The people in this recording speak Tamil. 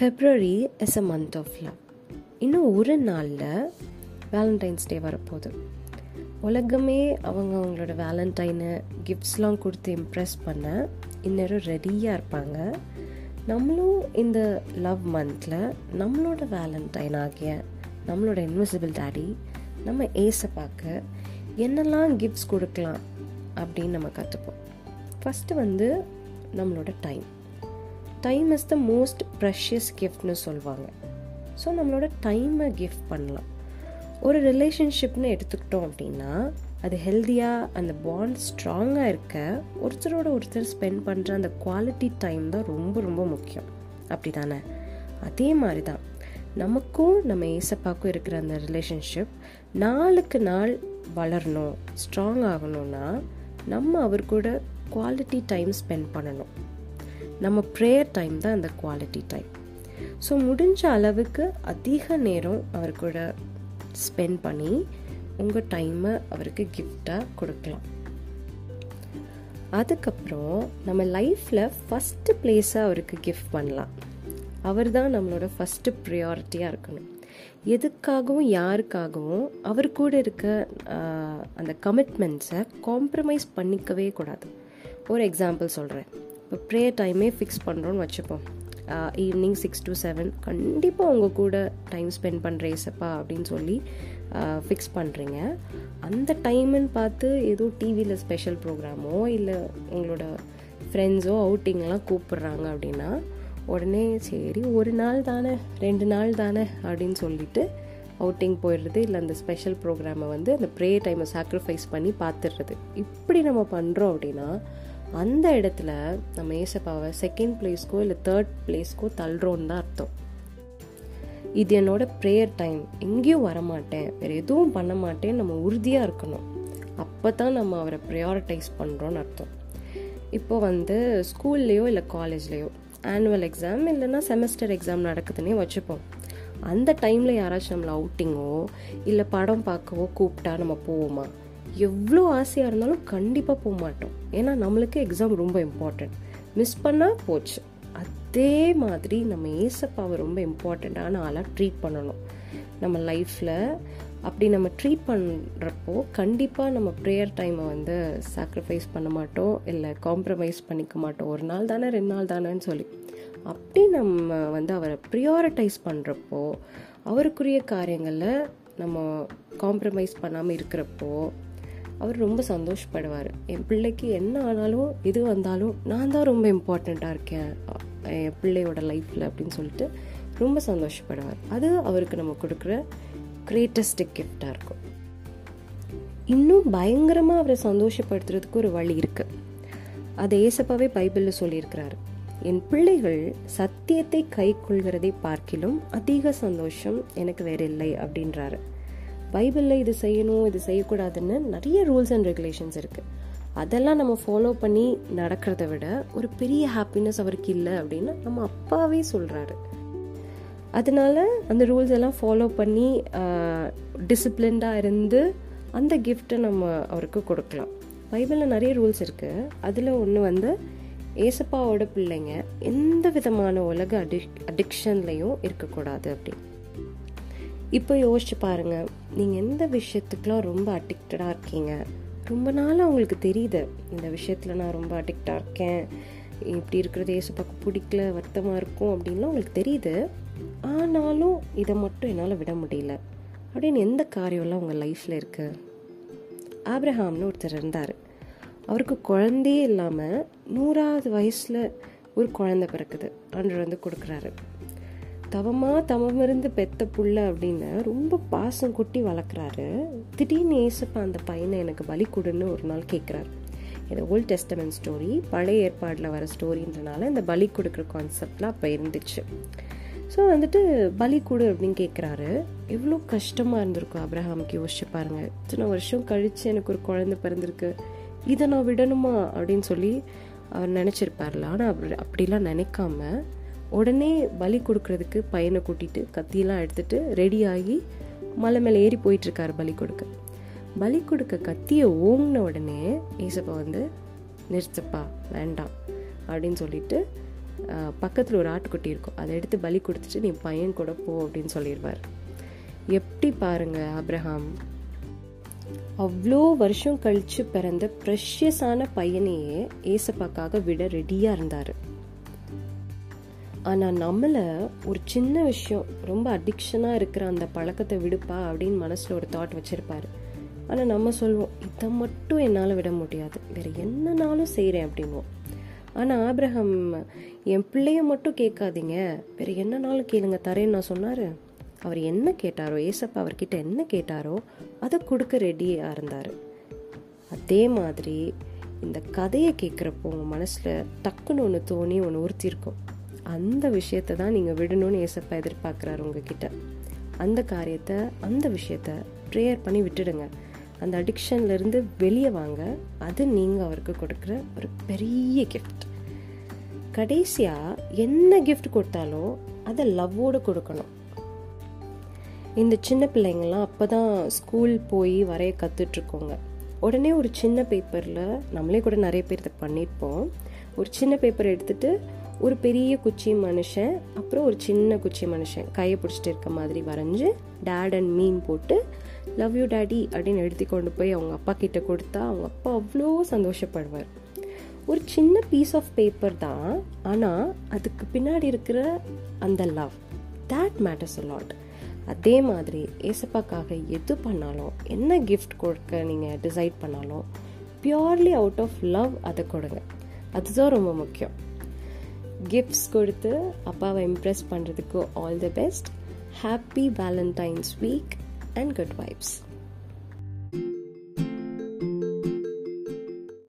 February is a month of love இன்னும் ஒரு நாளில் வேலண்டைன்ஸ் டே வரப்போகுது. உலகமே அவங்க அவங்களோட வேலண்டைனை கிஃப்ட்ஸ்லாம் கொடுத்து இம்ப்ரெஸ் பண்ண இந்நேரம் ரெடியாக இருப்பாங்க. நம்மளும் இந்த லவ் மந்தில் நம்மளோட வேலண்டைன் ஆகிய நம்மளோட இன்விசிபிள் டேடி நம்ம ஏசை பார்க்க என்னெல்லாம் கிஃப்ட்ஸ் கொடுக்கலாம் அப்படின்னு நம்ம கற்றுப்போம் ஃபஸ்ட்டு வந்து நம்மளோட time time is the most precious கிஃப்ட்னு சொல்லுவாங்க ஸோ நம்மளோட டைமை கிஃப்ட் பண்ணலாம். ஒரு ரிலேஷன்ஷிப்னு எடுத்துக்கிட்டோம் அப்படின்னா அது ஹெல்த்தியாக அந்த பாண்ட் ஸ்ட்ராங்காக இருக்க ஒருத்தரோட ஒருத்தர் ஸ்பெண்ட் பண்ணுற அந்த குவாலிட்டி டைம் தான் ரொம்ப ரொம்ப முக்கியம். அப்படி தானே அதே மாதிரி தான் நமக்கும் நம்ம ஏசப்பாக்கும் இருக்கிற அந்த ரிலேஷன்ஷிப் நாளுக்கு நாள் வளரணும் ஸ்ட்ராங் ஆகணும்னா நம்ம அவர் கூட குவாலிட்டி டைம் ஸ்பெண்ட் பண்ணணும். நம்ம ப்ரேயர் டைம் தான் அந்த குவாலிட்டி டைம் ஸோ முடிஞ்ச அளவுக்கு அதிக நேரம் அவர் கூட ஸ்பெண்ட் பண்ணி உங்கள் டைமை அவருக்கு கிஃப்டாக கொடுக்கலாம். அதுக்கப்புறம் நம்ம லைஃப்பில் ஃபஸ்ட்டு பிளேஸை அவருக்கு கிஃப்ட் பண்ணலாம். அவர் தான் நம்மளோட ஃபஸ்ட்டு ப்ரியாரிட்டியாக இருக்கணும். எதுக்காகவும் யாருக்காகவும் அவர் கூட இருக்க அந்த கமிட்மெண்ட்ஸை காம்ப்ரமைஸ் பண்ணிக்கவே கூடாது. ஒரு எக்ஸாம்பிள் சொல்கிறேன் இப்போ ப்ரேயர் டைமே ஃபிக்ஸ் பண்ணுறோன்னு வச்சுப்போம். ஈவினிங் சிக்ஸ் டு செவன் கண்டிப்பாக உங்கள் கூட டைம் ஸ்பெண்ட் பண்ணுற ஏசப்பா அப்படின்னு சொல்லி ஃபிக்ஸ் பண்ணுறீங்க அந்த டைமுன்னு பார்த்து ஏதோ டிவியில் ஸ்பெஷல் ப்ரோக்ராமோ இல்லை உங்களோட ஃப்ரெண்ட்ஸோ அவுட்டிங்லாம் கூப்பிட்றாங்க அப்படின்னா உடனே சரி ஒரு நாள் தானே ரெண்டு நாள் தானே அப்படின்னு சொல்லிட்டு அவுட்டிங் போயிடுறது இல்லை அந்த ஸ்பெஷல் ப்ரோக்ராமை வந்து அந்த ப்ரே டைமை சாக்ரிஃபைஸ் பண்ணி பார்த்துடுறது. இப்படி நம்ம பண்ணுறோம் அப்படின்னா அந்த இடத்துல நம்ம ஏசப்பாவை செகண்ட் பிளேஸ்க்கோ இல்லை தேர்ட் பிளேஸ்க்கோ தள்ளுறோன்னு தான் அர்த்தம். இது என்னோட ப்ரேயர் டைம் எங்கேயும் வரமாட்டேன். வேறு எதுவும் பண்ண மாட்டேன். நம்ம உறுதியாக இருக்கணும். அப்போ தான் நம்ம அவரை ப்ரையாரிட்டைஸ் பண்ணுறோன்னு அர்த்தம். இப்போ வந்து ஸ்கூல்லேயோ இல்லை காலேஜ்லேயோ ஆனுவல் எக்ஸாம் இல்லைன்னா செமஸ்டர் எக்ஸாம் நடக்குதுன்னே வச்சுப்போம். அந்த டைமில் யாராச்சும் நம்மளை அவுட்டிங்கோ இல்லை படம் பார்க்கவோ கூப்பிட்டா நம்ம போவோமா? எவ்வளோ ஆசையாக இருந்தாலும் கண்டிப்பாக போக மாட்டோம். ஏன்னா நம்மளுக்கு எக்ஸாம் ரொம்ப இம்பார்ட்டண்ட் மிஸ் பண்ணால் போச்சு. அதே மாதிரி நம்ம ஏசப்பாவை ரொம்ப இம்பார்ட்டண்ட்டான ஆளாக ட்ரீட் பண்ணணும். நம்ம லைஃப்பில் அப்படி நம்ம ட்ரீட் பண்ணுறப்போ கண்டிப்பாக நம்ம ப்ரேயர் டைமை வந்து சாக்ரிஃபைஸ் பண்ண மாட்டோம். இல்லை காம்ப்ரமைஸ் பண்ணிக்க மாட்டோம். ஒரு நாள் தானே ரெண்டு நாள் தானேன்னு சொல்லி. அப்படி நம்ம வந்து அவரை ப்ரியாரிட்டைஸ் பண்ணுறப்போ அவருக்குரிய காரியங்களில் நம்ம காம்ப்ரமைஸ் பண்ணாமல் இருக்கிறப்போ அவர் ரொம்ப சந்தோஷப்படுவார். என் பிள்ளைக்கு என்ன ஆனாலும் எது வந்தாலும் நான் தான் ரொம்ப இம்பார்ட்டண்ட்டாக இருக்கேன். என் பிள்ளையோட லைஃப்பில் அப்படின்னு சொல்லிட்டு ரொம்ப சந்தோஷப்படுவார். அது அவருக்கு நம்ம கொடுக்குற கிரேட்டஸ்ட் கிஃப்டாக இருக்கும். இன்னும் பயங்கரமாக அவரை சந்தோஷப்படுத்துறதுக்கு ஒரு வழி இருக்குது அதை ஏசப்பாவே பைபிளில் சொல்லியிருக்கிறாரு. என் பிள்ளைகள் சத்தியத்தை கை கொள்கிறதை பார்க்கிலும் அதிக சந்தோஷம் எனக்கு வேற இல்லை அப்படின்றாரு. பைபிளில் இது செய்யணும் இது செய்யக்கூடாதுன்னு நிறைய ரூல்ஸ் அண்ட் ரெகுலேஷன்ஸ் இருக்குது அதெல்லாம் நம்ம ஃபாலோ பண்ணி நடக்கிறத விட ஒரு பெரிய ஹாப்பினஸ் அவருக்கு இல்லை அப்படின்னு நம்ம அப்பாவே சொல்கிறாரு அதனால அந்த ரூல்ஸ் எல்லாம் ஃபாலோ பண்ணி டிசிப்ளின்டாக இருந்து அந்த கிஃப்ட்டை நம்ம அவருக்கு கொடுக்கலாம். பைபிளில் நிறைய ரூல்ஸ் இருக்குது அதில் ஒன்று வந்து ஏசப்பாவோட பிள்ளைங்க எந்த விதமான உலக அடிக் அடிக்ஷன்லையும் இருக்கக்கூடாது அப்படின்னு. இப்போ யோசிச்சு பாருங்க. நீங்கள் எந்த விஷயத்துக்கெலாம் ரொம்ப அடிக்டடாக இருக்கீங்க? ரொம்ப நாளாக உங்களுக்கு தெரியுது இந்த விஷயத்தில் நான் ரொம்ப அடிக்டாக இருக்கேன். இப்படி இருக்கிறது ஏசப்பாக்கு பிடிக்கல வருத்தமாக இருக்கும் அப்படின்லாம் உங்களுக்கு தெரியுது. ஆனாலும் இதை மட்டும் என்னால் விட முடியல. அப்படின்னு எந்த காரியம்லாம் உங்கள் லைஃப்பில் இருக்குது ஆப்ரஹாம்னு ஒருத்தர் இருந்தார். அவருக்கு குழந்தையே இல்லாமல் நூறாவது வயசில் ஒரு குழந்தை பிறக்குது. அன்று வந்து கொடுக்குறாரு. தவமாக தவமிருந்து பெத்த புள்ள அப்படின்னு ரொம்ப பாசம் கொட்டி வளர்க்குறாரு. திடீர்னு ஏசப்பா அந்த பையனை எனக்கு பலி கொடுன்னு ஒரு நாள் கேட்குறாரு இது ஓல்ட் டெஸ்டமெண்ட் ஸ்டோரி பழைய ஏற்பாடில் வர ஸ்டோரின்றனால இந்த பலி கொடுக்குற கான்செப்ட்லாம் அப்போ இருந்துச்சு. ஸோ வந்துட்டு பலி கொடு அப்படின்னு கேட்குறாரு எவ்வளோ கஷ்டமாக இருந்திருக்கும் அப்ரஹாமுக்கு யோசிச்சு பாருங்க. இத்தனை வருஷம் கழித்து எனக்கு ஒரு குழந்தை பிறந்திருக்கு. இதை நான் விடணுமா அப்படின்னு சொல்லி அவர் நினச்சிருப்பார்ல. ஆனால் அப்படி அப்படிலாம் நினைக்காம உடனே பலி கொடுக்கறதுக்கு பையனை கூட்டிட்டு கத்தியெல்லாம் எடுத்துட்டு ரெடி ஆகி மலை மேலே ஏறி போயிட்டுருக்காரு பலி கொடுக்க. பலி கொடுக்க கத்தியை ஓங்கின உடனே ஏசப்பா வந்து நிறுத்தப்பா வேண்டாம் அப்படின்னு சொல்லிட்டு பக்கத்தில் ஒரு ஆட்டுக்குட்டி இருக்கும். அதை எடுத்து பலி கொடுத்துட்டு நீ பையன் கூட போ அப்படின்னு சொல்லிடுவார். எப்படி பாருங்க அப்ரஹாம் அவ்வளோ வருஷம் கழிச்சு பிறந்த ப்ரெஷியஸான பையனையே ஏசப்பாக்காக விட ரெடியாக இருந்தார். ஆனால் நம்மளை ஒரு சின்ன விஷயம் ரொம்ப அடிக்ஷனாக இருக்கிற அந்த பழக்கத்தை விடுப்பா அப்படின்னு மனசில் ஒரு தாட் வச்சுருப்பாரு. ஆனால் நம்ம சொல்லுவோம் இதை மட்டும் என்னால் விட முடியாது. வேறு என்னனாலும் செய்கிறேன் அப்படிங்குவோம் ஆனால் ஆப்ரஹம் என் பிள்ளைய மட்டும் கேட்காதீங்க. வேறு என்னனாலும் கேளுங்க. தரேன்னு நான் சொன்னார். அவர் என்ன கேட்டாரோ ஏசப்பா அவர்கிட்ட என்ன கேட்டாரோ அதை கொடுக்க ரெடியாக இருந்தார். அதே மாதிரி இந்த கதையை கேட்குறப்போ உங்கள் மனசில் டக்குன்னு ஒன்று தோணி ஒன்று உறுத்திருக்கும். அந்த விஷயத்தை தான் நீங்கள் விடணும்னு ஏசப்பா எதிர்பார்க்குறாரு உங்ககிட்ட. அந்த காரியத்தை அந்த விஷயத்த ப்ரேயர் பண்ணி விட்டுடுங்க. அந்த அடிக்ஷன்லேருந்து வெளியே வாங்க. அது நீங்கள் அவருக்கு கொடுக்குற ஒரு பெரிய கிஃப்ட் கடைசியாக என்ன கிஃப்ட் கொடுத்தாலும் அதை லவ்வோடு கொடுக்கணும். இந்த சின்ன பிள்ளைங்கள்லாம் அப்போ தான் ஸ்கூல் போய் வரைய கற்றுட்ருக்கோங்க உடனே ஒரு சின்ன பேப்பரில் நம்மளே கூட நிறைய பேர் இதை பண்ணியிருப்போம். ஒரு சின்ன பேப்பர் எடுத்துகிட்டு ஒரு பெரிய குச்சி மனுஷன் அப்புறம் ஒரு சின்ன குச்சி மனுஷன். கையை பிடிச்சிட்டு இருக்க மாதிரி வரைஞ்சி டேட் அண்ட் மீன் போட்டு லவ் யூ டேடி அப்படின்னு எழுதி கொண்டு போய் அவங்க அப்பா கிட்ட கொடுத்தா அவங்க அப்பா அவ்வளோ சந்தோஷப்படுவார். ஒரு சின்ன பீஸ் ஆஃப் பேப்பர் தான் ஆனால் அதுக்கு பின்னாடி இருக்கிற அந்த லவ் தேட் மேட்டர்ஸ் லாட் அதே மாதிரி ஏசப்பாக்காக எது பண்ணாலும் என்ன கிஃப்ட் கொடுக்க நீங்கள் டிசைட் பண்ணாலும் பியோர்லி அவுட் ஆஃப் லவ் அதை கொடுங்க. அதுதான் ரொம்ப முக்கியம். கிஃப்ட்ஸ் கொடுத்து அப்பாவை இம்ப்ரெஸ் பண்ணுறதுக்கு all the best happy Valentine's week and good vibes